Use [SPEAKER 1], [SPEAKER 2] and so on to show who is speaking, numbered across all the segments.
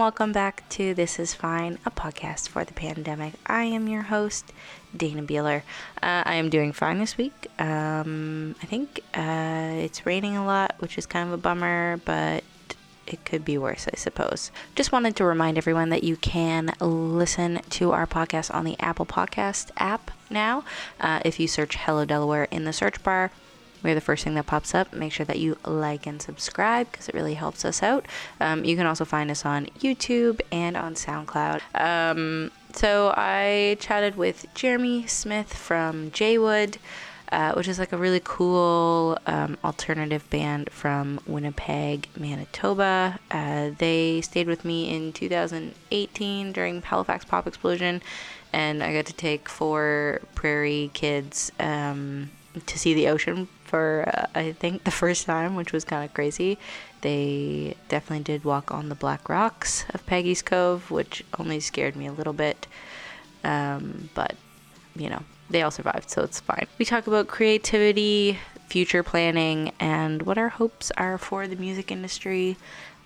[SPEAKER 1] welcome back to This Is Fine, a podcast for the pandemic. I am your host, Dana Beeler. Uh, I am doing fine this week. Um, I think uh, it's raining a lot, which is kind of a bummer, but it could be worse, I suppose. Just wanted to remind everyone that you can listen to our podcast on the Apple Podcast app now. Uh, if you search Hello Delaware in the search bar, we're the first thing that pops up. Make sure that you like and subscribe because it really helps us out. Um, you can also find us on YouTube and on SoundCloud. Um, so I chatted with Jeremy Smith from Jaywood. Uh, which is like a really cool um, alternative band from Winnipeg, Manitoba. Uh, they stayed with me in 2018 during Halifax Pop Explosion, and I got to take four prairie kids um, to see the ocean for uh, I think the first time, which was kind of crazy. They definitely did walk on the black rocks of Peggy's Cove, which only scared me a little bit. Um, but you know, they all survived, so it's fine. We talk about creativity, future planning, and what our hopes are for the music industry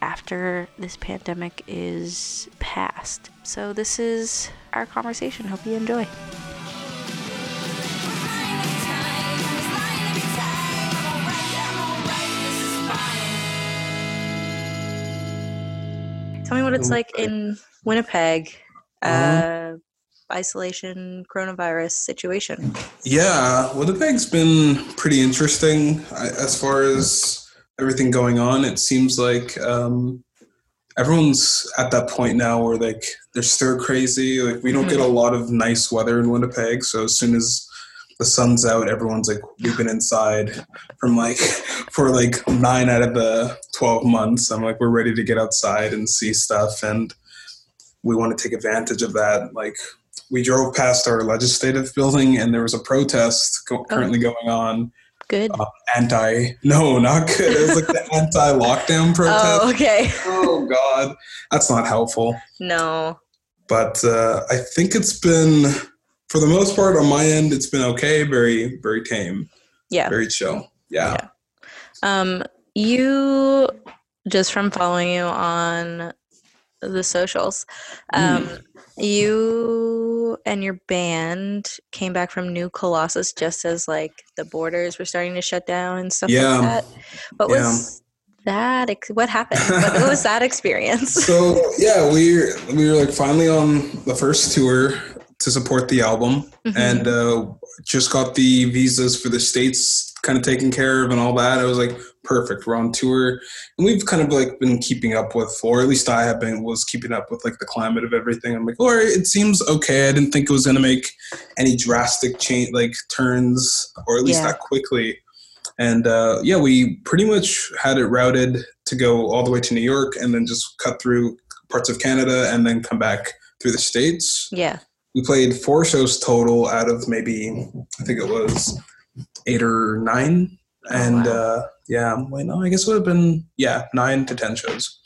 [SPEAKER 1] after this pandemic is past. So this is our conversation. Hope you enjoy. Tell me what it's like in Winnipeg. Uh, isolation coronavirus situation.
[SPEAKER 2] Yeah, Winnipeg's been pretty interesting as far as everything going on. It seems like um, everyone's at that point now where like they're stir crazy. Like we don't get a lot of nice weather in Winnipeg, so as soon as the sun's out, everyone's like we've been inside from like for like nine out of the twelve months. I'm like we're ready to get outside and see stuff and we want to take advantage of that. Like we drove past our legislative building and there was a protest co- currently oh. going on.
[SPEAKER 1] Good. Uh,
[SPEAKER 2] anti, no, not good. It was like the anti-lockdown oh, protest.
[SPEAKER 1] Oh, okay.
[SPEAKER 2] oh God, that's not helpful.
[SPEAKER 1] No.
[SPEAKER 2] But uh, I think it's been, for the most part, on my end, it's been okay. Very, very tame.
[SPEAKER 1] Yeah.
[SPEAKER 2] Very chill. Yeah. yeah.
[SPEAKER 1] Um, you just from following you on the socials. Um, mm. You and your band came back from New Colossus just as like the borders were starting to shut down and stuff yeah. like that. What yeah. was that? Ex- what happened? what, what was that experience?
[SPEAKER 2] So yeah, we we were like finally on the first tour to support the album, mm-hmm. and uh, just got the visas for the states kind of taken care of and all that. I was like, perfect. We're on tour, and we've kind of like been keeping up with, or at least I have been, was keeping up with like the climate of everything. I'm like, all right, it seems okay. I didn't think it was gonna make any drastic change, like turns, or at least yeah. not quickly. And uh, yeah, we pretty much had it routed to go all the way to New York, and then just cut through parts of Canada, and then come back through the states.
[SPEAKER 1] Yeah.
[SPEAKER 2] We played four shows total out of maybe I think it was eight or nine, oh, and wow. uh, yeah, wait, no, I guess it would have been yeah nine to ten shows.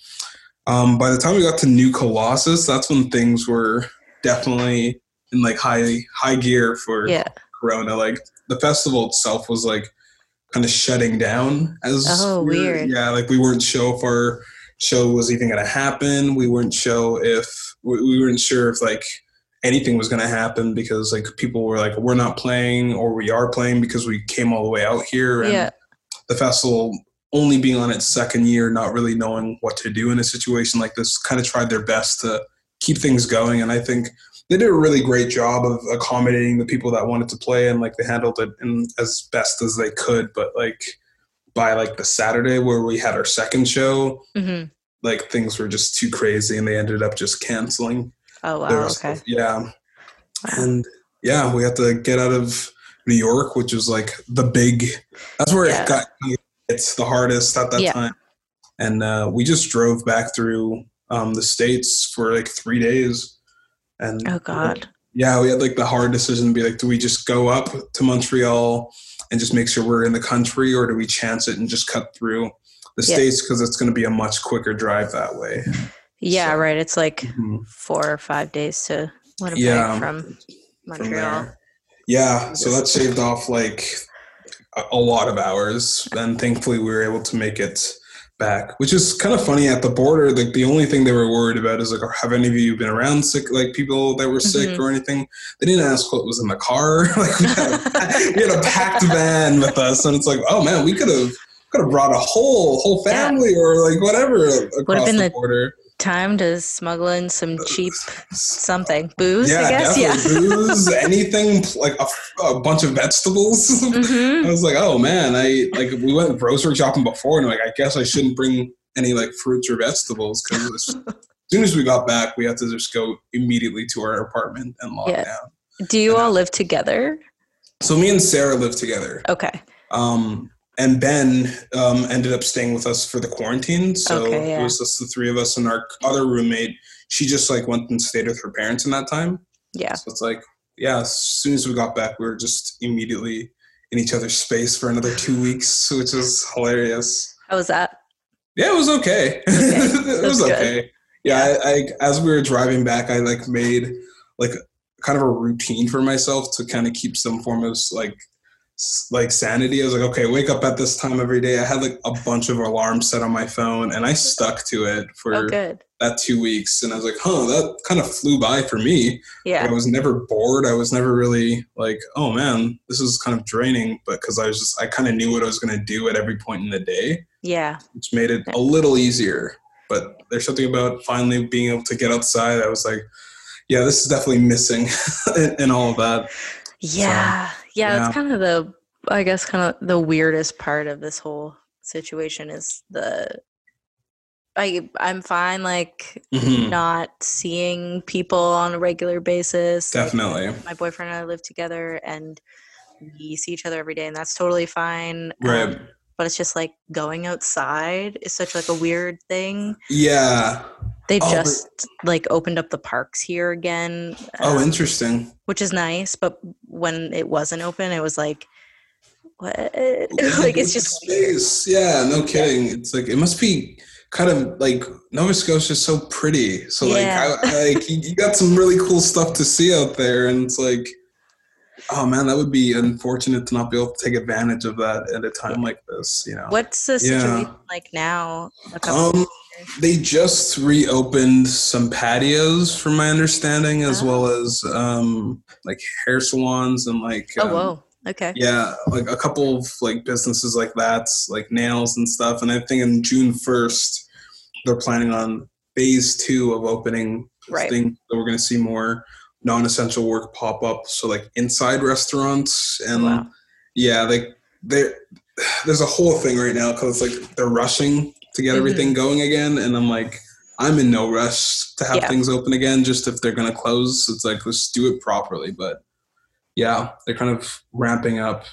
[SPEAKER 2] Um, by the time we got to New Colossus, that's when things were definitely in like high high gear for
[SPEAKER 1] yeah.
[SPEAKER 2] Corona. Like the festival itself was like kind of shutting down as
[SPEAKER 1] oh we weird
[SPEAKER 2] yeah like we weren't sure if our show was even going to happen we weren't sure if we weren't sure if like anything was going to happen because like people were like we're not playing or we are playing because we came all the way out here and
[SPEAKER 1] yeah.
[SPEAKER 2] the festival only being on its second year not really knowing what to do in a situation like this kind of tried their best to keep things going and i think they did a really great job of accommodating the people that wanted to play and like they handled it in as best as they could but like by like the saturday where we had our second show
[SPEAKER 1] mm-hmm.
[SPEAKER 2] like things were just too crazy and they ended up just canceling
[SPEAKER 1] Oh wow! Okay.
[SPEAKER 2] Yeah, wow. and yeah, we had to get out of New York, which was like the big. That's where yeah. it got it's the hardest at that yeah. time, and uh, we just drove back through um, the states for like three days, and
[SPEAKER 1] oh god.
[SPEAKER 2] Yeah, we had like the hard decision to be like, do we just go up to Montreal and just make sure we're in the country, or do we chance it and just cut through the yeah. states because it's going to be a much quicker drive that way.
[SPEAKER 1] Yeah, so, right. It's like mm-hmm. four or five days to Winnipeg yeah, from Montreal. From
[SPEAKER 2] yeah, so that shaved off like a, a lot of hours, and thankfully we were able to make it back, which is kind of funny at the border. Like the only thing they were worried about is like, have any of you been around sick, like people that were sick
[SPEAKER 1] Mhm.
[SPEAKER 2] or anything? They didn't ask what was in the car. like we had, a, we had a packed van with us, and it's like, oh man, we could have could have brought a whole whole
[SPEAKER 1] Yeah.
[SPEAKER 2] family or like whatever across
[SPEAKER 1] been
[SPEAKER 2] the,
[SPEAKER 1] the-
[SPEAKER 2] border.
[SPEAKER 1] Time to smuggle in some cheap something. Booze,
[SPEAKER 2] yeah,
[SPEAKER 1] I guess. Yeah.
[SPEAKER 2] Booze, anything like a, a bunch of vegetables.
[SPEAKER 1] hmm
[SPEAKER 2] I was like, oh man, I like we went grocery shopping before, and like I guess I shouldn't bring any like fruits or vegetables because as soon as we got back, we had to just go immediately to our apartment and lock
[SPEAKER 1] Yeah.
[SPEAKER 2] down.
[SPEAKER 1] Do you all live together?
[SPEAKER 2] So me and Sarah live together,
[SPEAKER 1] Okay.
[SPEAKER 2] um, and Ben um, ended up staying with us for the quarantine. So
[SPEAKER 1] Okay, yeah.
[SPEAKER 2] it was just the three of us, and our other roommate. She just like went and stayed with her parents in that time.
[SPEAKER 1] Yeah.
[SPEAKER 2] So it's like, yeah, as soon as we got back, we were just immediately in each other's space for another two weeks, which is hilarious.
[SPEAKER 1] How was that?
[SPEAKER 2] Yeah, it was okay. it was
[SPEAKER 1] good.
[SPEAKER 2] okay. Yeah, I, I as we were driving back, I like made like kind of a routine for myself to kind of keep some form of like like sanity. I was like, okay, wake up at this time every day. I had like a bunch of alarms set on my phone, and I stuck to it for
[SPEAKER 1] Oh, good.
[SPEAKER 2] that two weeks. And I was like, huh, that kind of flew by for me.
[SPEAKER 1] Yeah.
[SPEAKER 2] I was never bored. I was never really like, oh man, this is kind of draining. But because I was just, I kind of knew what I was going to do at every point in the day,
[SPEAKER 1] Yeah.
[SPEAKER 2] which made it a little easier. But there's something about finally being able to get outside. I was like, yeah, this is definitely missing in, in all of that.
[SPEAKER 1] Yeah. Yeah.
[SPEAKER 2] yeah.
[SPEAKER 1] It's kind of the, I guess, kind of the weirdest part of this whole situation is the, I, I'm fine, like,
[SPEAKER 2] Mhm.
[SPEAKER 1] not seeing people on a regular basis. Like,
[SPEAKER 2] Definitely.
[SPEAKER 1] my boyfriend and I live together and we see each other every day and that's totally fine.
[SPEAKER 2] Right.
[SPEAKER 1] Um, but it's just like going outside is such like a weird thing.
[SPEAKER 2] Yeah.
[SPEAKER 1] They've
[SPEAKER 2] Oh, but-
[SPEAKER 1] just like opened up the parks here again.
[SPEAKER 2] Oh,
[SPEAKER 1] um,
[SPEAKER 2] interesting.
[SPEAKER 1] which is nice, but when it wasn't open, it was like what? like it's just
[SPEAKER 2] space. Yeah, no kidding. It's like it must be kind of like Nova Scotia is so pretty. So like,
[SPEAKER 1] Yeah.
[SPEAKER 2] I, I, like you, got some really cool stuff to see out there, and it's like, oh man, that would be unfortunate to not be able to take advantage of that at a time like this. You know,
[SPEAKER 1] what's the
[SPEAKER 2] Yeah.
[SPEAKER 1] situation like now?
[SPEAKER 2] Um? They just reopened some patios, from my understanding, as
[SPEAKER 1] Oh.
[SPEAKER 2] well as um, like hair salons and like
[SPEAKER 1] oh
[SPEAKER 2] um,
[SPEAKER 1] whoa, okay,
[SPEAKER 2] yeah like a couple of like businesses like that like nails and stuff and i think in june 1st they're planning on phase two of opening
[SPEAKER 1] Right.
[SPEAKER 2] thing that we're going to see more non-essential work pop up so like inside restaurants and
[SPEAKER 1] Wow.
[SPEAKER 2] yeah like there there's a whole thing right now because it's like they're rushing to get
[SPEAKER 1] Mhm.
[SPEAKER 2] everything going again and i'm like i'm in no rush to have
[SPEAKER 1] Yeah.
[SPEAKER 2] things open again just if they're going to close it's like let's do it properly but yeah they're kind of ramping up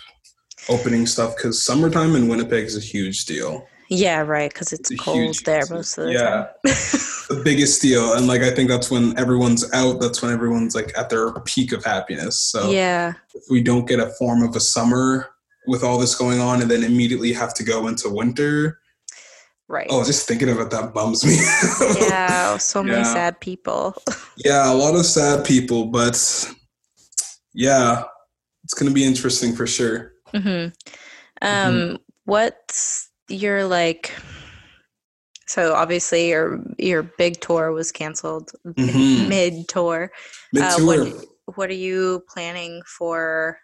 [SPEAKER 2] opening stuff because summertime in winnipeg is a huge deal
[SPEAKER 1] yeah, right, because it's
[SPEAKER 2] It's
[SPEAKER 1] cold there most of the
[SPEAKER 2] yeah.
[SPEAKER 1] time.
[SPEAKER 2] the biggest deal and like i think that's when everyone's out that's when everyone's like at their peak of happiness so
[SPEAKER 1] yeah,
[SPEAKER 2] if we don't get a form of a summer with all this going on and then immediately have to go into winter
[SPEAKER 1] right.
[SPEAKER 2] oh just thinking about that bums me
[SPEAKER 1] yeah, so many
[SPEAKER 2] Yeah.
[SPEAKER 1] sad people.
[SPEAKER 2] yeah a lot of sad people but yeah it's gonna be interesting for sure
[SPEAKER 1] hmm Um, what's your like? So obviously your your big tour was canceled
[SPEAKER 2] Mhm.
[SPEAKER 1] mid tour.
[SPEAKER 2] Mid
[SPEAKER 1] Uh,
[SPEAKER 2] tour.
[SPEAKER 1] what what are you planning for?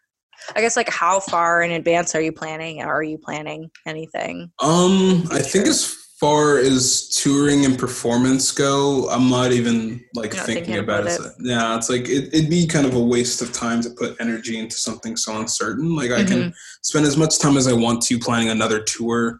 [SPEAKER 1] I guess like how far in advance are you planning? Are you planning anything?
[SPEAKER 2] Um, I think as far as touring and performance go, I'm not even like
[SPEAKER 1] not
[SPEAKER 2] thinking,
[SPEAKER 1] thinking
[SPEAKER 2] about,
[SPEAKER 1] about
[SPEAKER 2] it. Yeah, it's like it, it'd be kind of a waste of time to put energy into something so uncertain. Like I
[SPEAKER 1] Mm-hmm.
[SPEAKER 2] can spend as much time as I want to planning another tour,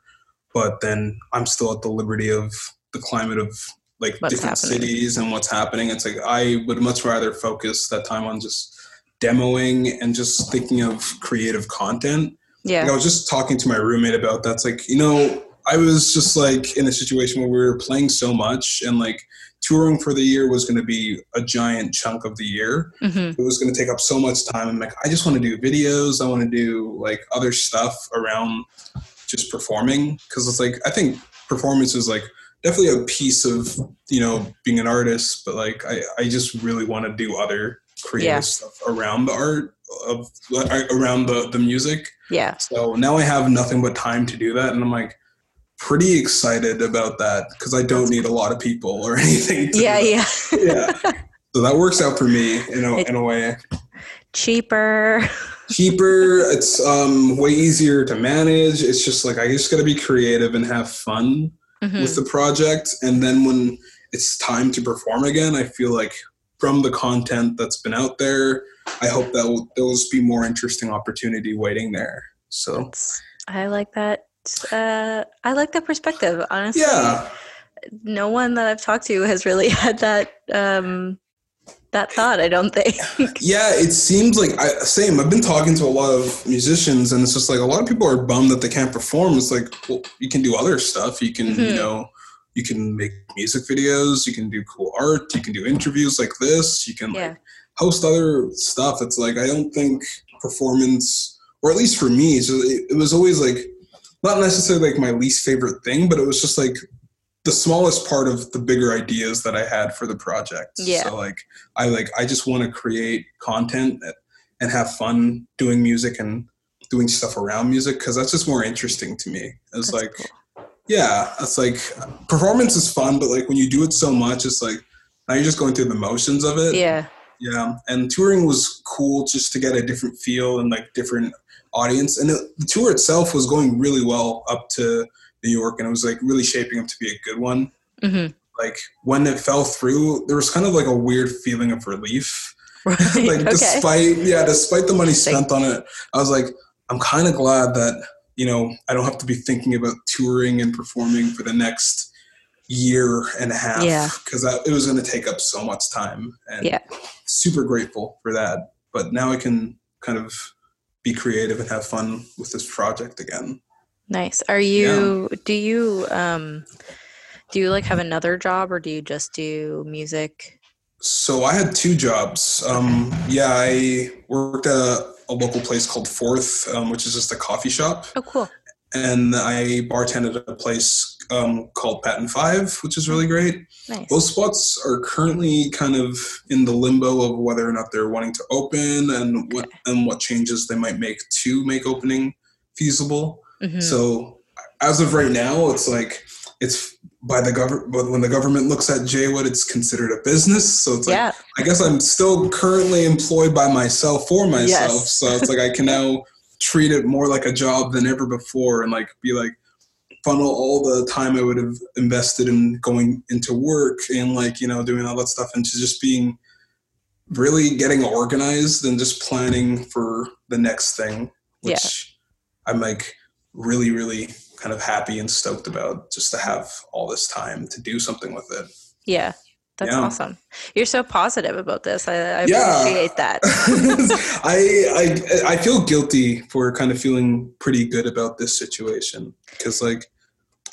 [SPEAKER 2] but then I'm still at the liberty of the climate of like
[SPEAKER 1] What's
[SPEAKER 2] different
[SPEAKER 1] happening.
[SPEAKER 2] cities and what's happening. It's like I would much rather focus that time on just demoing and just thinking of creative content
[SPEAKER 1] Yeah.
[SPEAKER 2] like, I was just talking to my roommate about that. It's like, you know, I was just like in a situation where we were playing so much and like touring for the year was going to be a giant chunk of the year.
[SPEAKER 1] hmm
[SPEAKER 2] It was going to take up so much time. I'm like, I just want to do videos. I want to do like other stuff around just performing. Cause it's like, I think performance is like definitely a piece of, you know, being an artist, but like, I, I just really want to do other creative
[SPEAKER 1] Yeah.
[SPEAKER 2] stuff around the art of around the, the music.
[SPEAKER 1] Yeah.
[SPEAKER 2] So now I have nothing but time to do that, and I'm like, pretty excited about that because I don't need a lot of people or anything.
[SPEAKER 1] yeah, yeah,
[SPEAKER 2] yeah. So that works out for me in a, in a way.
[SPEAKER 1] cheaper.
[SPEAKER 2] Cheaper. It's um, way easier to manage. It's just like I just got to be creative and have fun
[SPEAKER 1] Mhm.
[SPEAKER 2] with the project. And then when it's time to perform again, I feel like from the content that's been out there, I hope that will, those be more interesting opportunity waiting there. So
[SPEAKER 1] That's- I like that. Uh, I like that perspective. Honestly,
[SPEAKER 2] yeah,
[SPEAKER 1] no one that I've talked to has really had that um, that thought. I don't think.
[SPEAKER 2] yeah. It seems like I, same. I've been talking to a lot of musicians, and it's just like a lot of people are bummed that they can't perform. It's like, well, you can do other stuff. You can, you
[SPEAKER 1] Mhm.
[SPEAKER 2] know, you can make music videos. You can do cool art. You can do interviews like this. You can like
[SPEAKER 1] yeah,
[SPEAKER 2] host other stuff. It's like I don't think performance, or at least for me, so it, it was always like not necessarily like my least favorite thing, but it was just like the smallest part of the bigger ideas that I had for the project.
[SPEAKER 1] Yeah.
[SPEAKER 2] So like I like I just want to create content and have fun doing music and doing stuff around music because that's just more interesting to me. It's like
[SPEAKER 1] cool.
[SPEAKER 2] Yeah, it's like performance is fun, but like when you do it so much, it's like now you're just going through the motions of it.
[SPEAKER 1] yeah,
[SPEAKER 2] Yeah, and touring was cool just to get a different feel and like different audience. And it, the tour itself was going really well up to New York, and it was like really shaping up to be a good one.
[SPEAKER 1] hmm
[SPEAKER 2] Like when it fell through, there was kind of like a weird feeling of relief.
[SPEAKER 1] right.
[SPEAKER 2] like
[SPEAKER 1] okay.
[SPEAKER 2] despite yeah, despite the money spent on it, I was like, I'm kind of glad that you know I don't have to be thinking about touring and performing for the next year and a half
[SPEAKER 1] Yeah.
[SPEAKER 2] because it was going to take up so much time and
[SPEAKER 1] Yeah.
[SPEAKER 2] super grateful for that but now i can kind of be creative and have fun with this project again
[SPEAKER 1] Nice. Are you? Do you? Um, do you like have another job, or do you just do music?
[SPEAKER 2] so i had two jobs um, yeah i worked at a, a local place called Forth um, which is just a coffee shop
[SPEAKER 1] Oh, cool.
[SPEAKER 2] and i bartended at a place um, called patent five which is really great
[SPEAKER 1] Nice.
[SPEAKER 2] Those spots are currently kind of in the limbo of whether or not they're wanting to open and what and what changes they might make to make opening feasible.
[SPEAKER 1] Mhm.
[SPEAKER 2] So as of right now, it's like it's by the government. But when the government looks at Jaywood, it's considered a business. So it's like
[SPEAKER 1] yeah.
[SPEAKER 2] I guess I'm still currently employed by myself for myself.
[SPEAKER 1] Yes.
[SPEAKER 2] So it's like I can now treat it more like a job than ever before and like be like funnel all the time I would have invested in going into work and like, you know, doing all that stuff into just being really getting organized and just planning for the next thing, which I'm like really, really kind of happy and stoked about just to have all this time to do something with it.
[SPEAKER 1] Yeah. That's
[SPEAKER 2] Yeah.
[SPEAKER 1] awesome. You're so positive about this. I, I
[SPEAKER 2] Yeah.
[SPEAKER 1] appreciate that.
[SPEAKER 2] I, I I feel guilty for kind of feeling pretty good about this situation because like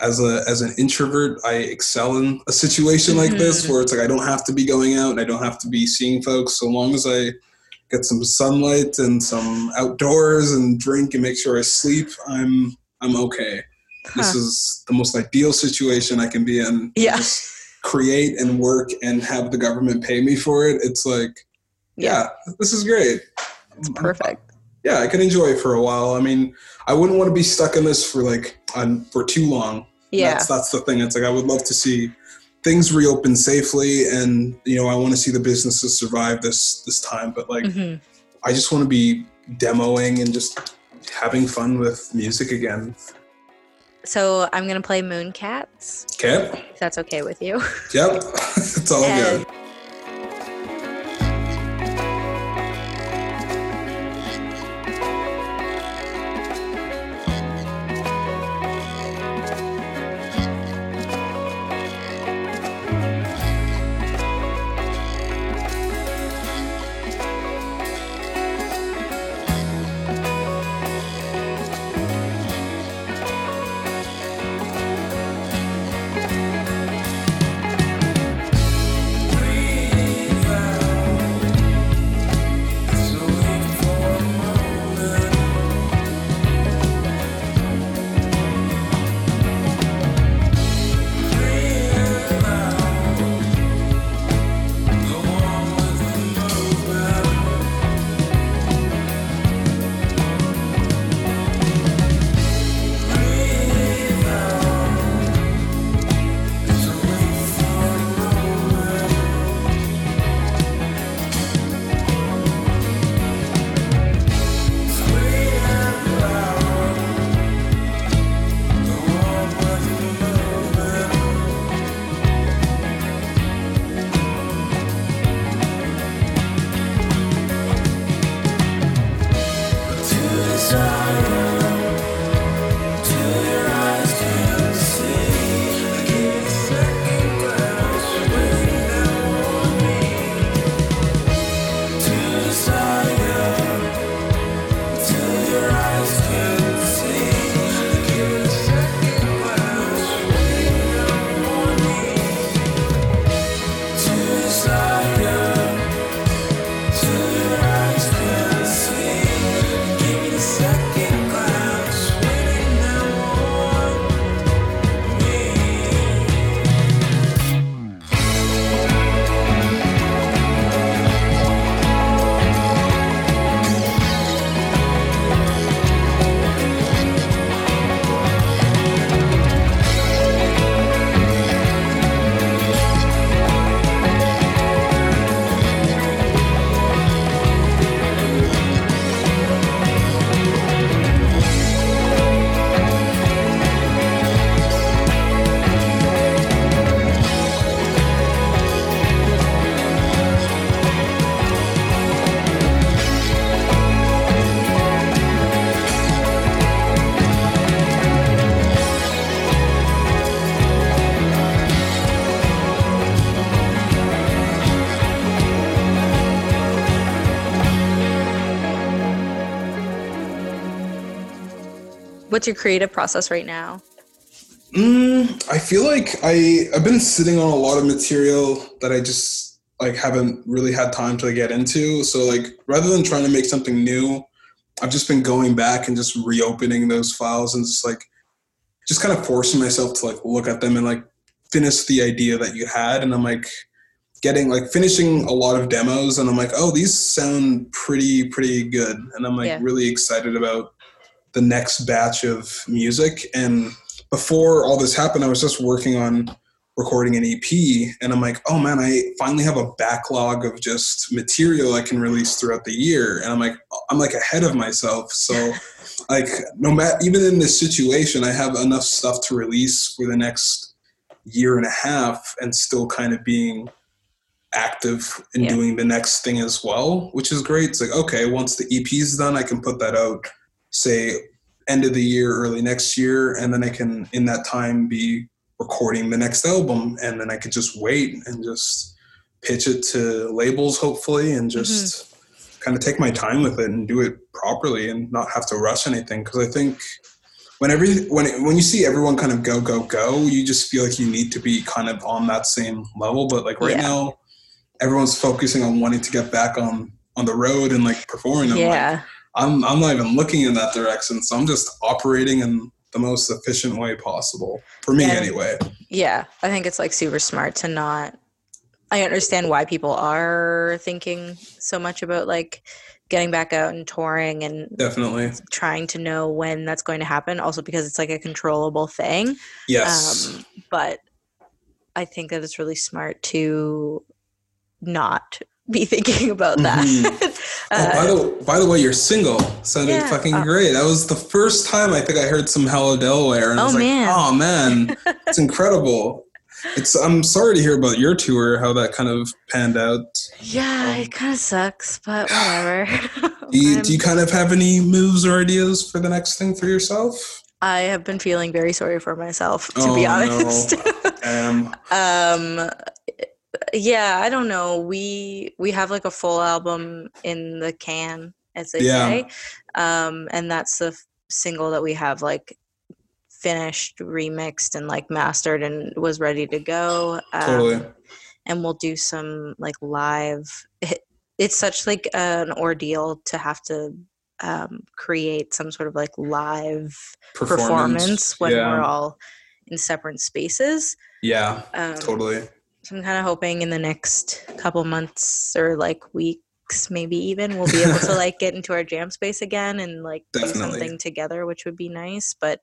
[SPEAKER 2] as a as an introvert I excel in a situation like this
[SPEAKER 1] Mhm.
[SPEAKER 2] where it's like I don't have to be going out and I don't have to be seeing folks so long as I get some sunlight and some outdoors and drink and make sure I sleep I'm I'm okay. This is the most ideal situation I can be in.
[SPEAKER 1] Yeah.
[SPEAKER 2] Create and work and have the government pay me for it. It's like yeah, this is great.
[SPEAKER 1] It's perfect.
[SPEAKER 2] Yeah, I can enjoy it for a while. I mean, I wouldn't want to be stuck in this for like on for too long.
[SPEAKER 1] Yeah.
[SPEAKER 2] That's that's the thing. It's like I would love to see things reopen safely and you know, I want to see the businesses survive this this time, but like
[SPEAKER 1] hmm
[SPEAKER 2] I just want to be demoing and just having fun with music again.
[SPEAKER 1] So I'm gonna play Moon Cats.
[SPEAKER 2] Okay?
[SPEAKER 1] If that's okay with you.
[SPEAKER 2] Yep. it's all
[SPEAKER 1] And-
[SPEAKER 2] good.
[SPEAKER 1] What's your creative process right now?
[SPEAKER 2] Mm, I feel like I I've been sitting on a lot of material that I just like haven't really had time to get into. So like rather than trying to make something new, I've just been going back and just reopening those files and just like just kind of forcing myself to like look at them and like finish the idea that you had and I'm like getting like finishing a lot of demos and I'm like, oh, these sound pretty pretty good and I'm like yeah. really excited about the next batch of music. And before all this happened, I was just working on recording an EP, and I'm like, oh man, I finally have a backlog of just material I can release throughout the year. And I'm like, I'm like ahead of myself. So, like, no matter even in this situation, I have enough stuff to release for the next year and a half, and still kind of being active in yeah. doing the next thing as well, which is great. It's like, okay, once the EP is done, I can put that out say end of the year, early next year, and then I can in that time be recording the next album, and then I could just wait and just pitch it to labels, hopefully, and just mm-hmm. kind of take my time with it and do it properly and not have to rush anything. Because I think when every when it, when you see everyone kind of go go go, you just feel like you need to be kind of on that same level. But like right yeah. now, everyone's focusing on wanting to get back on on the road and like performing.
[SPEAKER 1] yeah.
[SPEAKER 2] Like, I'm I'm not even looking in that direction. So I'm just operating in the most efficient way possible for me, and, anyway.
[SPEAKER 1] Yeah, I think it's like super smart to not. I understand why people are thinking so much about like getting back out and touring and
[SPEAKER 2] definitely
[SPEAKER 1] trying to know when that's going to happen. Also because it's like a controllable thing.
[SPEAKER 2] Yes.
[SPEAKER 1] Um, but I think that it's really smart to not be thinking about that. Mm-hmm.
[SPEAKER 2] uh, oh, by the by the way, you're single. Sounded yeah, fucking uh, great. That was the first time I think I heard some Hello Delaware, and oh, I was like, man. oh man, it's incredible. It's I'm sorry to hear about your tour, how that kind of panned out.
[SPEAKER 1] Yeah, um, it kind of sucks, but whatever.
[SPEAKER 2] do, you, do you kind of have any moves or ideas for the next thing for yourself?
[SPEAKER 1] I have been feeling very sorry for myself, to oh, be honest. No. um, yeah, I don't know. We we have like a full album in the can, as they yeah. say, um, and that's the f- single that we have like finished, remixed, and like mastered, and was ready to go.
[SPEAKER 2] Um, totally.
[SPEAKER 1] And we'll do some like live. It, it's such like an ordeal to have to um, create some sort of like live performance, performance when yeah. we're all in separate spaces.
[SPEAKER 2] Yeah, um, totally.
[SPEAKER 1] I'm kind of hoping in the next couple months or like weeks, maybe even, we'll be able to like get into our jam space again and like Definitely. do something together, which would be nice. But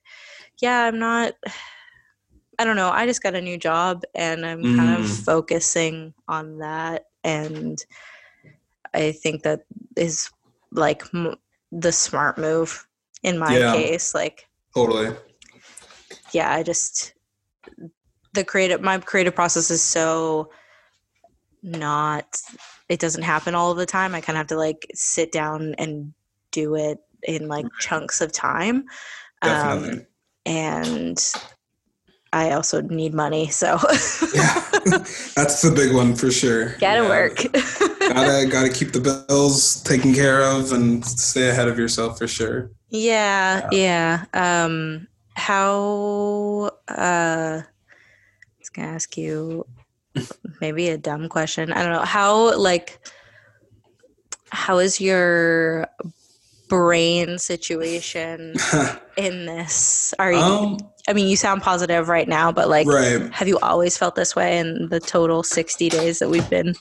[SPEAKER 1] yeah, I'm not. I don't know. I just got a new job and I'm mm. kind of mm. focusing on that. And I think that is like m- the smart move in my yeah. case. Like,
[SPEAKER 2] totally.
[SPEAKER 1] Yeah, I just the creative my creative process is so not it doesn't happen all the time i kind of have to like sit down and do it in like chunks of time.
[SPEAKER 2] Definitely.
[SPEAKER 1] Um, and I also need money, so
[SPEAKER 2] yeah, that's the big one for sure.
[SPEAKER 1] gotta
[SPEAKER 2] Yeah.
[SPEAKER 1] work.
[SPEAKER 2] gotta gotta keep the bills taken care of and stay ahead of yourself for sure.
[SPEAKER 1] yeah, yeah. Um, how? Uh, gonna ask you maybe a dumb question. I don't know how like how is your brain situation in this? Are you?
[SPEAKER 2] um,
[SPEAKER 1] I mean, you sound positive right now, but like,
[SPEAKER 2] right.
[SPEAKER 1] have you always felt this way in the total sixty days that we've been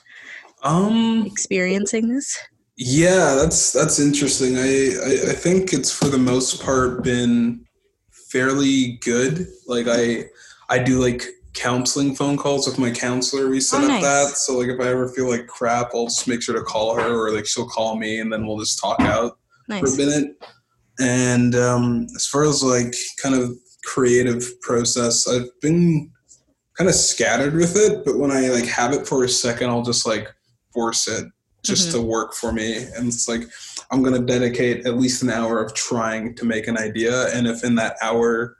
[SPEAKER 2] Um,
[SPEAKER 1] experiencing this?
[SPEAKER 2] yeah, that's that's interesting. I, I I think it's for the most part been fairly good. Like I I do like counseling phone calls with my counselor. We set
[SPEAKER 1] Oh,
[SPEAKER 2] up
[SPEAKER 1] nice.
[SPEAKER 2] that. So like if I ever feel like crap, I'll just make sure to call her or like she'll call me and then we'll just talk out. for a minute. And um, as far as like kind of creative process, I've been kind of scattered with it, but when I like have it for a second, I'll just like force it just to work for me. And it's like I'm gonna dedicate at least an hour of trying to make an idea. And if in that hour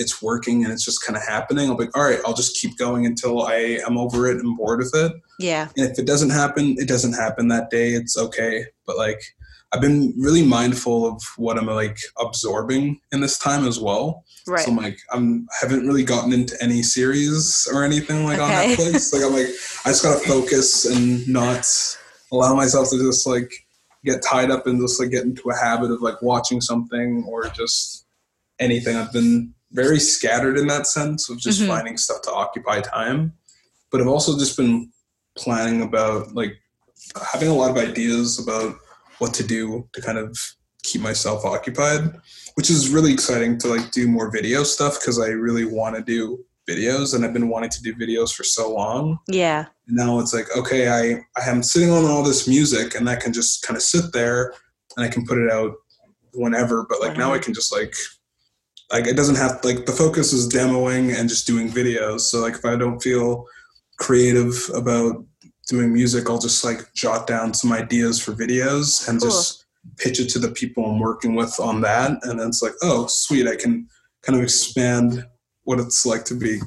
[SPEAKER 2] it's working and it's just kind of happening, I'll be like, all right, I'll just keep going until I am over it and bored with it.
[SPEAKER 1] Yeah.
[SPEAKER 2] And if it doesn't happen, it doesn't happen that day. It's okay. But like, I've been really mindful of what I'm like absorbing in this time as well.
[SPEAKER 1] Right.
[SPEAKER 2] So I'm like, I'm I haven't really gotten into any series or anything like
[SPEAKER 1] Okay.
[SPEAKER 2] on Netflix. like I'm like, I just gotta focus and not allow myself to just like get tied up and just like get into a habit of like watching something or just anything. I've been very scattered in that sense of just
[SPEAKER 1] Mhm.
[SPEAKER 2] finding stuff to occupy time. But I've also just been planning about like having a lot of ideas about what to do to kind of keep myself occupied which is really exciting to like do more video stuff because i really want to do videos and i've been wanting to do videos for so long
[SPEAKER 1] yeah.
[SPEAKER 2] and now it's like okay i i am sitting on all this music and i can just kind of sit there and i can put it out whenever but like now i can just like like it doesn't have like the focus is demoing and just doing videos so like if i don't feel creative about doing music i'll just like jot down some ideas for videos and
[SPEAKER 1] Cool.
[SPEAKER 2] just pitch it to the people i'm working with on that and then it's like oh sweet i can kind of expand what it's like to be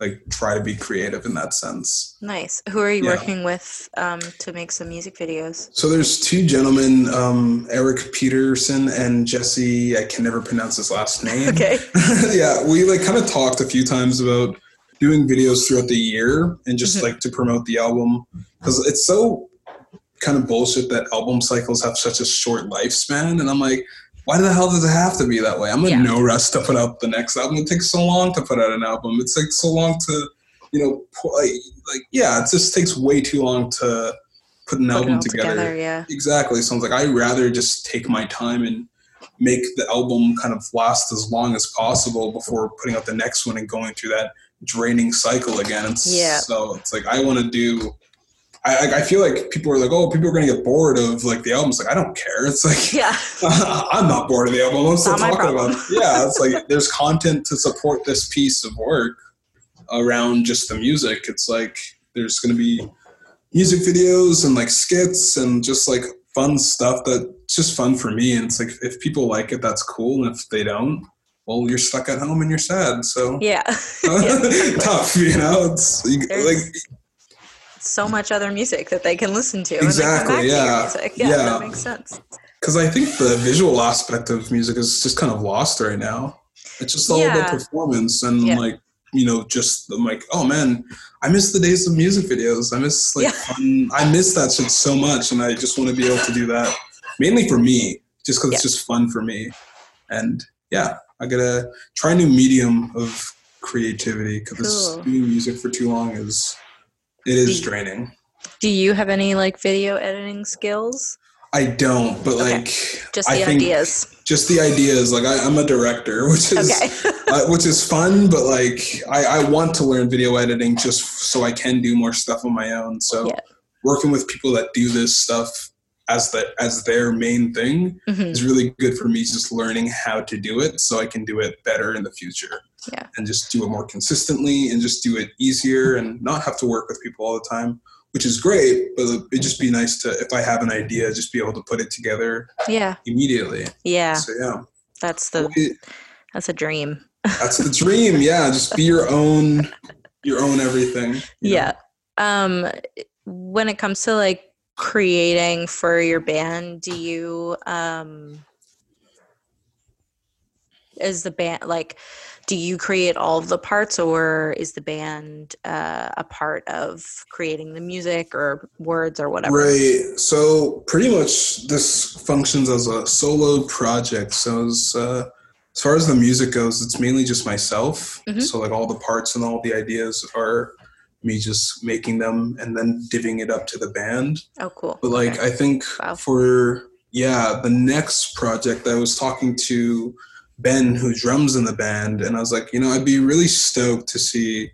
[SPEAKER 2] like try to be creative in that sense
[SPEAKER 1] Nice. Who are you
[SPEAKER 2] Yeah.
[SPEAKER 1] working with um, to make some music videos?
[SPEAKER 2] So there's two gentlemen, um, Eric Peterson and Jesse. I can never pronounce his last name.
[SPEAKER 1] Okay.
[SPEAKER 2] yeah, we like kind of talked a few times about doing videos throughout the year and just
[SPEAKER 1] Mhm.
[SPEAKER 2] like to promote the album because it's so kind of bullshit that album cycles have such a short lifespan. And I'm like, why the hell does it have to be that way? I'm in
[SPEAKER 1] Yeah.
[SPEAKER 2] no rush to put out the next album. It takes so long to put out an album. It's like so long to, you know, like, yeah, it just takes way too long to put an
[SPEAKER 1] Put
[SPEAKER 2] album together.
[SPEAKER 1] together. Yeah.
[SPEAKER 2] Exactly. So I was like, I'd rather just take my time and make the album kind of last as long as possible before putting out the next one and going through that draining cycle again. And
[SPEAKER 1] Yeah.
[SPEAKER 2] So it's like I want to do. I, I- feel like people are like, oh, people are going to get bored of like the albums. Like I don't care. It's like
[SPEAKER 1] Yeah.
[SPEAKER 2] I'm not bored of the album. I'm still talking about. Yeah, it's like there's content to support this piece of work around just the music. It's like there's going to be music videos and like skits and just like fun stuff that's just fun for me. And it's like if people like it, that's cool. And if they don't, well, you're stuck at home and you're sad. So
[SPEAKER 1] Yeah. Yeah.
[SPEAKER 2] tough, you know. It's you- like
[SPEAKER 1] so much other music that they can listen to.
[SPEAKER 2] Exactly,
[SPEAKER 1] And then come
[SPEAKER 2] yeah.
[SPEAKER 1] to music. Yeah,
[SPEAKER 2] Yeah.
[SPEAKER 1] That makes sense.
[SPEAKER 2] because I think the visual aspect of music is just kind of lost right now. It's just all
[SPEAKER 1] Yeah.
[SPEAKER 2] about performance and
[SPEAKER 1] Yeah.
[SPEAKER 2] like you know, just I'm like, oh man, I miss the days of music videos. I miss like fun. I miss that shit so much, and I just want to be able to do that mainly for me, just because it's just fun for me. And yeah, I gotta try a new medium of creativity because
[SPEAKER 1] Cool.
[SPEAKER 2] doing music for too long is it is
[SPEAKER 1] Do-
[SPEAKER 2] draining.
[SPEAKER 1] Do you have any like video editing skills?
[SPEAKER 2] I don't, but
[SPEAKER 1] Okay.
[SPEAKER 2] like
[SPEAKER 1] Just
[SPEAKER 2] I
[SPEAKER 1] the ideas.
[SPEAKER 2] just the ideas. Like I, I'm a director, which is
[SPEAKER 1] Okay.
[SPEAKER 2] uh, which is fun, but like I, I want to learn video editing just so I can do more stuff on my own. So
[SPEAKER 1] Yeah.
[SPEAKER 2] working with people that do this stuff as the as their main thing
[SPEAKER 1] Mhm.
[SPEAKER 2] is really good for me. Just learning how to do it so I can do it better in the future.
[SPEAKER 1] Yeah.
[SPEAKER 2] and just do it more consistently and just do it easier and not have to work with people all the time. which is great. But it'd just be nice to, if I have an idea, just be able to put it together
[SPEAKER 1] Yeah.
[SPEAKER 2] immediately.
[SPEAKER 1] Yeah.
[SPEAKER 2] So yeah,
[SPEAKER 1] That's the
[SPEAKER 2] It-
[SPEAKER 1] that's a dream.
[SPEAKER 2] that's the dream. Yeah, just be your own, your own everything. you know?
[SPEAKER 1] Yeah. Um when it comes to like creating for your band, do you um is the band like do you create all of the parts or is the band uh, a part of creating the music or words or whatever?
[SPEAKER 2] Right. So pretty much this functions as a solo project. So as, uh, as far as the music goes, it's mainly just myself.
[SPEAKER 1] Mhm.
[SPEAKER 2] So like all the parts and all the ideas are me just making them and then divvying it up to the band.
[SPEAKER 1] Oh cool.
[SPEAKER 2] But like
[SPEAKER 1] Okay.
[SPEAKER 2] I think
[SPEAKER 1] Wow.
[SPEAKER 2] for yeah, the next project I was talking to Ben who drums in the band and I was like, you know, I'd be really stoked to see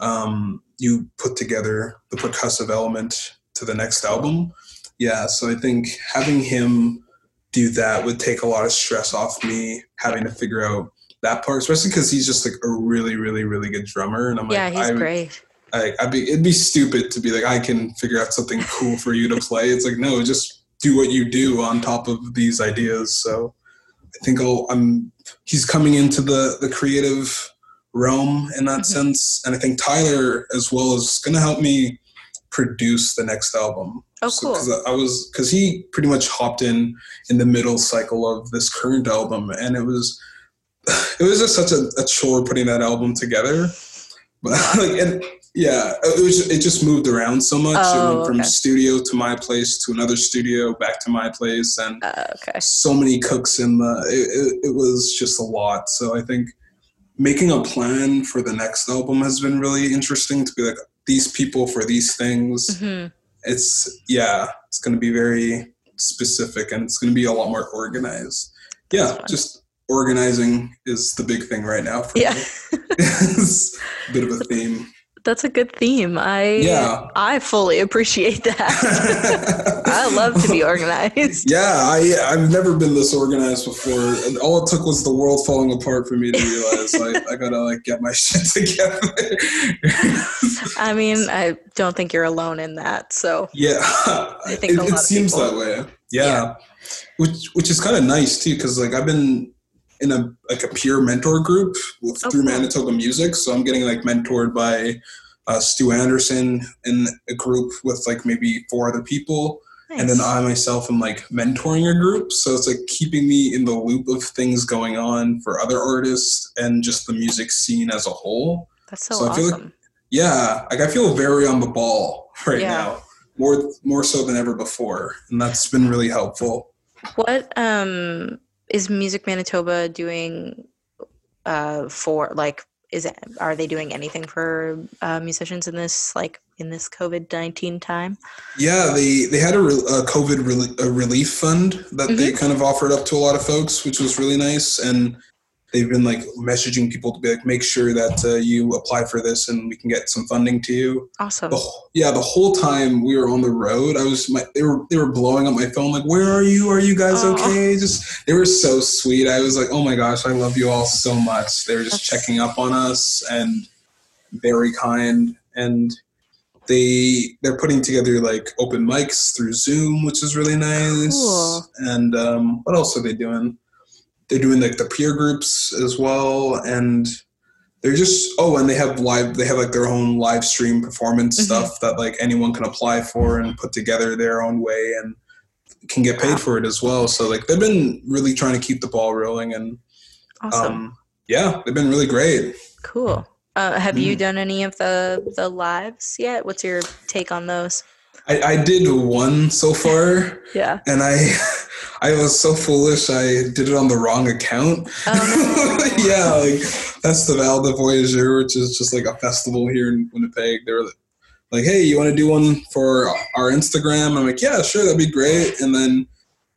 [SPEAKER 2] um, you put together the percussive element to the next album. Yeah, so I think having him do that would take a lot of stress off me having to figure out that part, especially because he's just like a really, really, really good drummer. And I'm
[SPEAKER 1] yeah,
[SPEAKER 2] like, yeah,
[SPEAKER 1] he's
[SPEAKER 2] I
[SPEAKER 1] great.
[SPEAKER 2] I, I'd be, it'd be stupid to be like, I can figure out something cool for you to play. It's like, no, just do what you do on top of these ideas. So I think I'll, I'm, he's coming into the, the creative realm in that
[SPEAKER 1] Mhm.
[SPEAKER 2] sense. And I think Tyler as well is going to help me produce the next album.
[SPEAKER 1] Oh, cool.
[SPEAKER 2] Cause I was, cause he pretty much hopped in in the middle cycle of this current album and it was, it was just such a, a chore putting that album together. But like, and yeah, it was. It just moved around so much. it
[SPEAKER 1] Oh,
[SPEAKER 2] went from
[SPEAKER 1] okay.
[SPEAKER 2] studio to my place to another studio, back to my place, and
[SPEAKER 1] Uh, okay.
[SPEAKER 2] so many cooks in the. It, it, it was just a lot. So I think making a plan for the next album has been really interesting. To be like these people for these things.
[SPEAKER 1] hmm
[SPEAKER 2] It's yeah, it's going to be very specific, and it's going to be a lot more organized. Yeah,
[SPEAKER 1] fun.
[SPEAKER 2] just organizing is the big thing right now for
[SPEAKER 1] Yeah.
[SPEAKER 2] me. it's a bit of a theme.
[SPEAKER 1] That's a good theme. I
[SPEAKER 2] Yeah.
[SPEAKER 1] I fully appreciate that. I love to be organized.
[SPEAKER 2] Yeah, I I've never been this organized before, and all it took was the world falling apart for me to realize like I gotta like get my shit together.
[SPEAKER 1] I mean, I don't think you're alone in that. So
[SPEAKER 2] yeah,
[SPEAKER 1] I think
[SPEAKER 2] it,
[SPEAKER 1] a lot
[SPEAKER 2] it seems
[SPEAKER 1] people-
[SPEAKER 2] that way. Yeah, which which is kind of nice too, because like I've been in a like a peer mentor group with,
[SPEAKER 1] Oh,
[SPEAKER 2] through. Manitoba Music, so I'm getting like mentored by uh, Stu Anderson in a group with like maybe four other people. and then. I myself am like mentoring a group. So it's like keeping me in the loop of things going on for other artists and just the music scene as a whole.
[SPEAKER 1] That's so,
[SPEAKER 2] so I feel like-
[SPEAKER 1] awesome.
[SPEAKER 2] Yeah, like I feel very on the ball right
[SPEAKER 1] Yeah.
[SPEAKER 2] now, more more so than ever before, and that's been really helpful.
[SPEAKER 1] What um is Music Manitoba doing uh for like is it are they doing anything for uh, musicians in this like in this COVID nineteen time?
[SPEAKER 2] Yeah, they they had a, re- a COVID rel- a relief fund that they
[SPEAKER 1] Mm-hmm.
[SPEAKER 2] kind of offered up to a lot of folks, which was really nice. And they've been like messaging people to be like, make sure that uh, you apply for this, and we can get some funding to you.
[SPEAKER 1] Awesome.
[SPEAKER 2] the yeah the whole time we were on the road i was my they were they were blowing up my phone like where are you are you guys
[SPEAKER 1] Aw.
[SPEAKER 2] okay just they were so sweet i was like oh my gosh i love you all so much they were just
[SPEAKER 1] That's-
[SPEAKER 2] checking up on us and very kind and they they're putting together like open mics through zoom which is really nice
[SPEAKER 1] Cool.
[SPEAKER 2] and um, what else are they doing they're doing like the peer groups as well and they're just oh and they have live they have like their own live stream performance
[SPEAKER 1] Mhm.
[SPEAKER 2] stuff that like anyone can apply for and put together their own way and can get paid
[SPEAKER 1] Wow.
[SPEAKER 2] for it as well so like they've been really trying to keep the ball rolling and
[SPEAKER 1] awesome.
[SPEAKER 2] um yeah they've been really great
[SPEAKER 1] cool. Uh, have you
[SPEAKER 2] Mm.
[SPEAKER 1] done any of the the lives yet? What's your take on those?
[SPEAKER 2] I, I did one so far
[SPEAKER 1] Yeah.
[SPEAKER 2] and i i was so foolish i did it on the wrong account
[SPEAKER 1] Oh,
[SPEAKER 2] yeah, like that's the Val de Voyageur, which is just like a festival here in Winnipeg. They were like, "Hey, you want to do one for our Instagram?" I'm like, "Yeah, sure, that'd be great." And then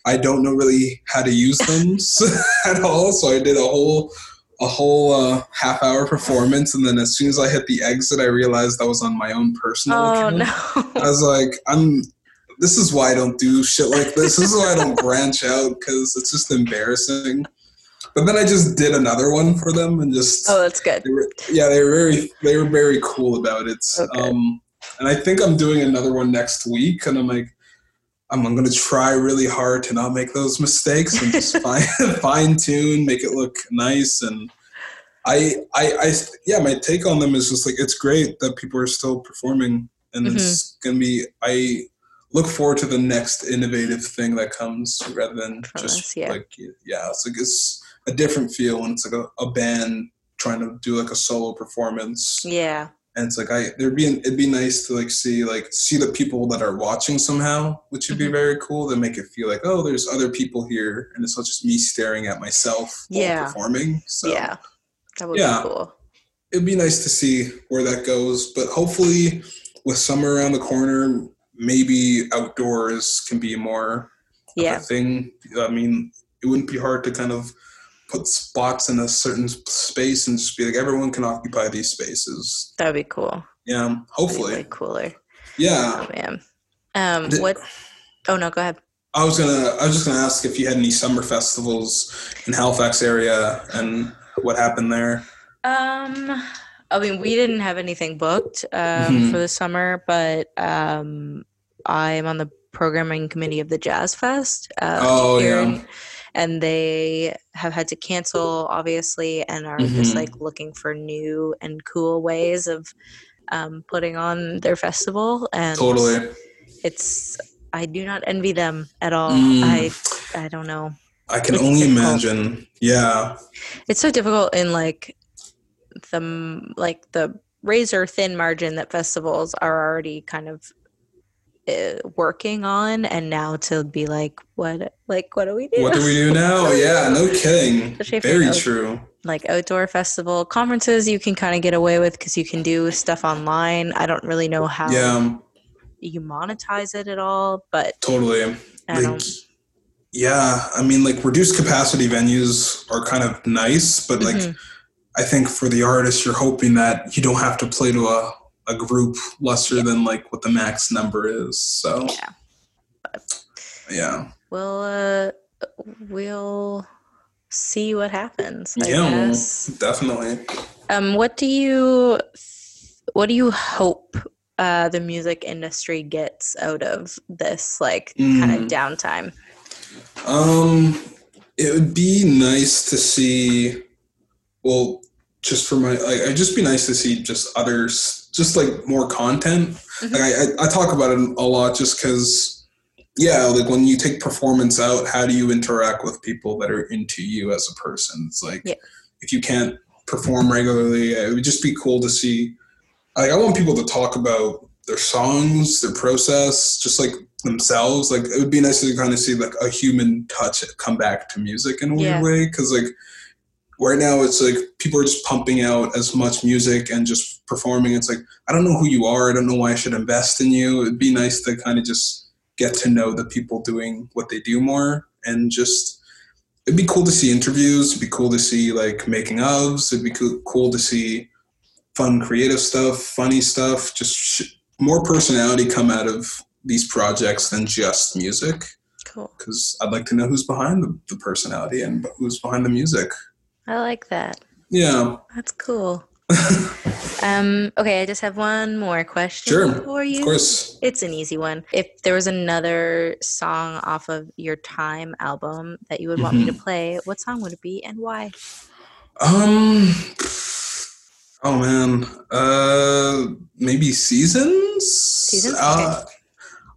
[SPEAKER 2] I don't know really how to use them at all, so I did a whole a whole uh, half hour performance, and then as soon as I hit the exit, I realized I was on my own personal
[SPEAKER 1] Oh
[SPEAKER 2] account.
[SPEAKER 1] no.
[SPEAKER 2] I was like, I'm. This is why I don't do shit like this. This is why I don't branch out because it's just embarrassing. But then I just did another one for them and just.
[SPEAKER 1] oh, that's good.
[SPEAKER 2] they were, yeah, they were very they were very cool about it.
[SPEAKER 1] Okay.
[SPEAKER 2] Um, and I think I'm doing another one next week, and I'm like, I'm, I'm going to try really hard to not make those mistakes and just fine fine tune, make it look nice, and I, I, I, yeah, my take on them is just like it's great that people are still performing, and mm-hmm. it's gonna be. I look forward to the next innovative thing that comes, rather than just yeah. like yeah, it's like it's a different feel when it's like a, a band trying to do like a solo performance.
[SPEAKER 1] Yeah.
[SPEAKER 2] And it's like I there'd be an, it'd be nice to like see like see the people that are watching somehow, which would mm-hmm. be very cool to make it feel like oh there's other people here and it's not just me staring at myself yeah. performing. So
[SPEAKER 1] yeah, that would yeah, be cool.
[SPEAKER 2] It'd be nice to see where that goes, but hopefully with summer around the corner, maybe outdoors can be more
[SPEAKER 1] yeah.
[SPEAKER 2] thing. I mean, it wouldn't be hard to kind of put spots in a certain space and just be like everyone can occupy these spaces.
[SPEAKER 1] That'd be cool.
[SPEAKER 2] Yeah, hopefully.
[SPEAKER 1] cooler.
[SPEAKER 2] Yeah.
[SPEAKER 1] Oh man. Um, Did, what? Oh no, go ahead.
[SPEAKER 2] I was gonna. I was just gonna ask if you had any summer festivals in Halifax area and what happened there.
[SPEAKER 1] Um, I mean, we didn't have anything booked um, mm-hmm. for the summer, but um, I am on the programming committee of the Jazz Fest.
[SPEAKER 2] Uh, oh yeah.
[SPEAKER 1] And they have had to cancel obviously and are mm-hmm. just like looking for new and cool ways of um, putting on their festival and
[SPEAKER 2] totally
[SPEAKER 1] it's i do not envy them at all mm. i i don't know
[SPEAKER 2] i can it's only difficult. imagine yeah
[SPEAKER 1] it's so difficult in like the like the razor thin margin that festivals are already kind of uh, working on and now to be like what like what do we do?
[SPEAKER 2] What do we do now? Yeah no kidding. Very true.
[SPEAKER 1] like outdoor festival conferences you can kind of get away with because you can do stuff online. I don't really know how
[SPEAKER 2] yeah.
[SPEAKER 1] you monetize it at all but
[SPEAKER 2] totally. Like, yeah i mean like reduced capacity venues are kind of nice but like mm-hmm. I think for the artist you're hoping that you don't have to play to a a group lesser than like what the max number is. So
[SPEAKER 1] yeah, but
[SPEAKER 2] yeah,
[SPEAKER 1] we'll uh, we'll see what happens. I
[SPEAKER 2] yeah,
[SPEAKER 1] guess.
[SPEAKER 2] definitely.
[SPEAKER 1] Um, what do you what do you hope uh, the music industry gets out of this like mm. kind of downtime?
[SPEAKER 2] Um, it would be nice to see. Well, just for my like it'd just be nice to see just others just like more content mm-hmm. like I, I talk about it a lot just because yeah like when you take performance out how do you interact with people that are into you as a person it's like yeah. if you can't perform regularly it would just be cool to see like i want people to talk about their songs their process just like themselves like it would be nice to kind of see like a human touch come back to music in a yeah. weird way because like right now it's like people are just pumping out as much music and just performing. It's like i don't know who you are. I don't know why i should invest in you. It'd be nice to kind of just get to know the people doing what they do more and just it'd be cool to see interviews. It'd be cool to see like making ofs. It'd be cool to see fun creative stuff funny stuff just sh- more personality come out of these projects than just music.
[SPEAKER 1] Cool.
[SPEAKER 2] Because i'd like to know who's behind the, the personality and who's behind the music
[SPEAKER 1] I like that.
[SPEAKER 2] Yeah.
[SPEAKER 1] That's cool. um, okay, I just have one more question
[SPEAKER 2] sure,
[SPEAKER 1] for you.
[SPEAKER 2] Of course.
[SPEAKER 1] It's an easy one. If there was another song off of your Time album that you would want mm-hmm. me to mm-hmm. play, what song would it be and why?
[SPEAKER 2] Um Oh man. Uh maybe Seasons?
[SPEAKER 1] Seasons?
[SPEAKER 2] Uh,
[SPEAKER 1] okay.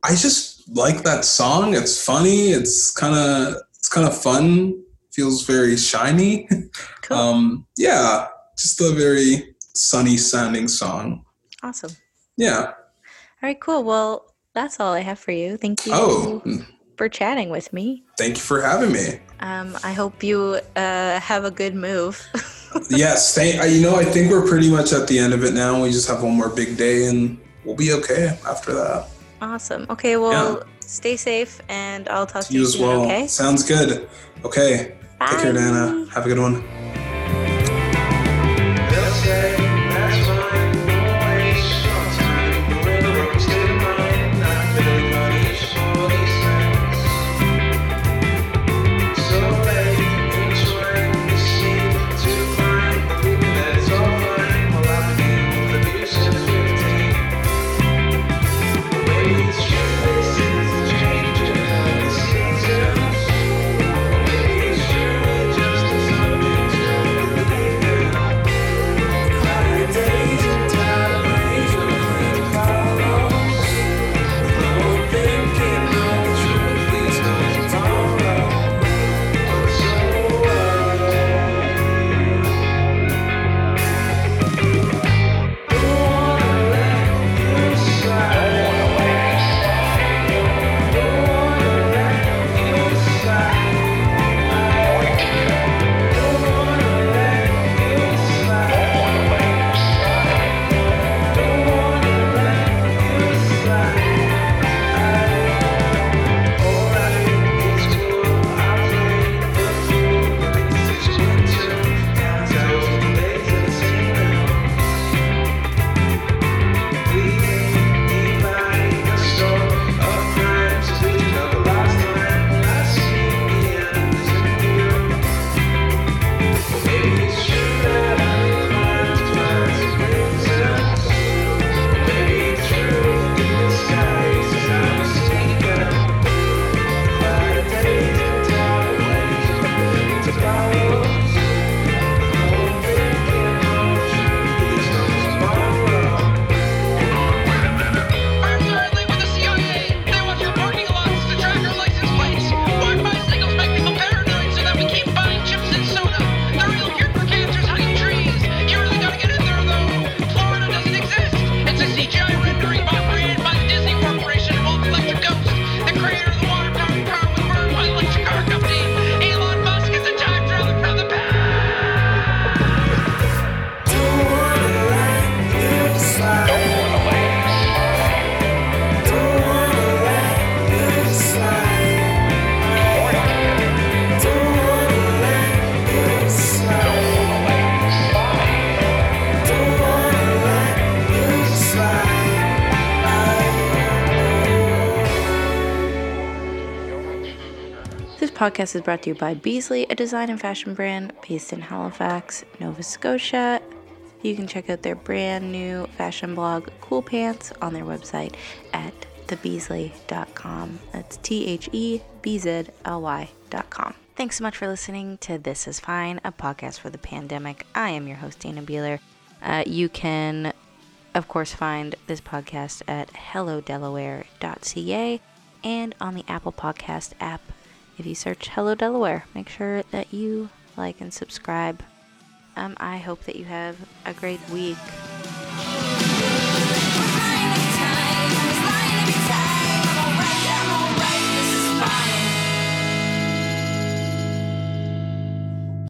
[SPEAKER 2] I just like that song. It's funny. It's kind of it's kind of fun feels very shiny.
[SPEAKER 1] Cool.
[SPEAKER 2] Um, yeah, just a very sunny sounding song.
[SPEAKER 1] Awesome.
[SPEAKER 2] Yeah. All
[SPEAKER 1] right, cool. Well, that's all I have for you. Thank you
[SPEAKER 2] oh.
[SPEAKER 1] for chatting with me.
[SPEAKER 2] Thank you for having me.
[SPEAKER 1] Um, I hope you uh, have a good move.
[SPEAKER 2] yes, thank, you know, I think we're pretty much at the end of it now. We just have one more big day and we'll be okay after that.
[SPEAKER 1] Awesome. Okay, well, yeah. stay safe and I'll talk to
[SPEAKER 2] you,
[SPEAKER 1] you
[SPEAKER 2] as
[SPEAKER 1] soon,
[SPEAKER 2] well.
[SPEAKER 1] Okay.
[SPEAKER 2] Sounds good. Okay. Bye. Take care, Dana. Have a good one.
[SPEAKER 1] Podcast is brought to you by Beasley, a design and fashion brand based in Halifax, Nova Scotia. You can check out their brand new fashion blog, Cool Pants, on their website at thebeasley.com. That's T H E B Z L Y.com. Thanks so much for listening to This Is Fine, a podcast for the pandemic. I am your host, Dana Beeler. Uh, you can, of course, find this podcast at hellodelaware.ca and on the Apple Podcast app. If you search Hello Delaware, make sure that you like and subscribe. Um, I hope that you have a great week.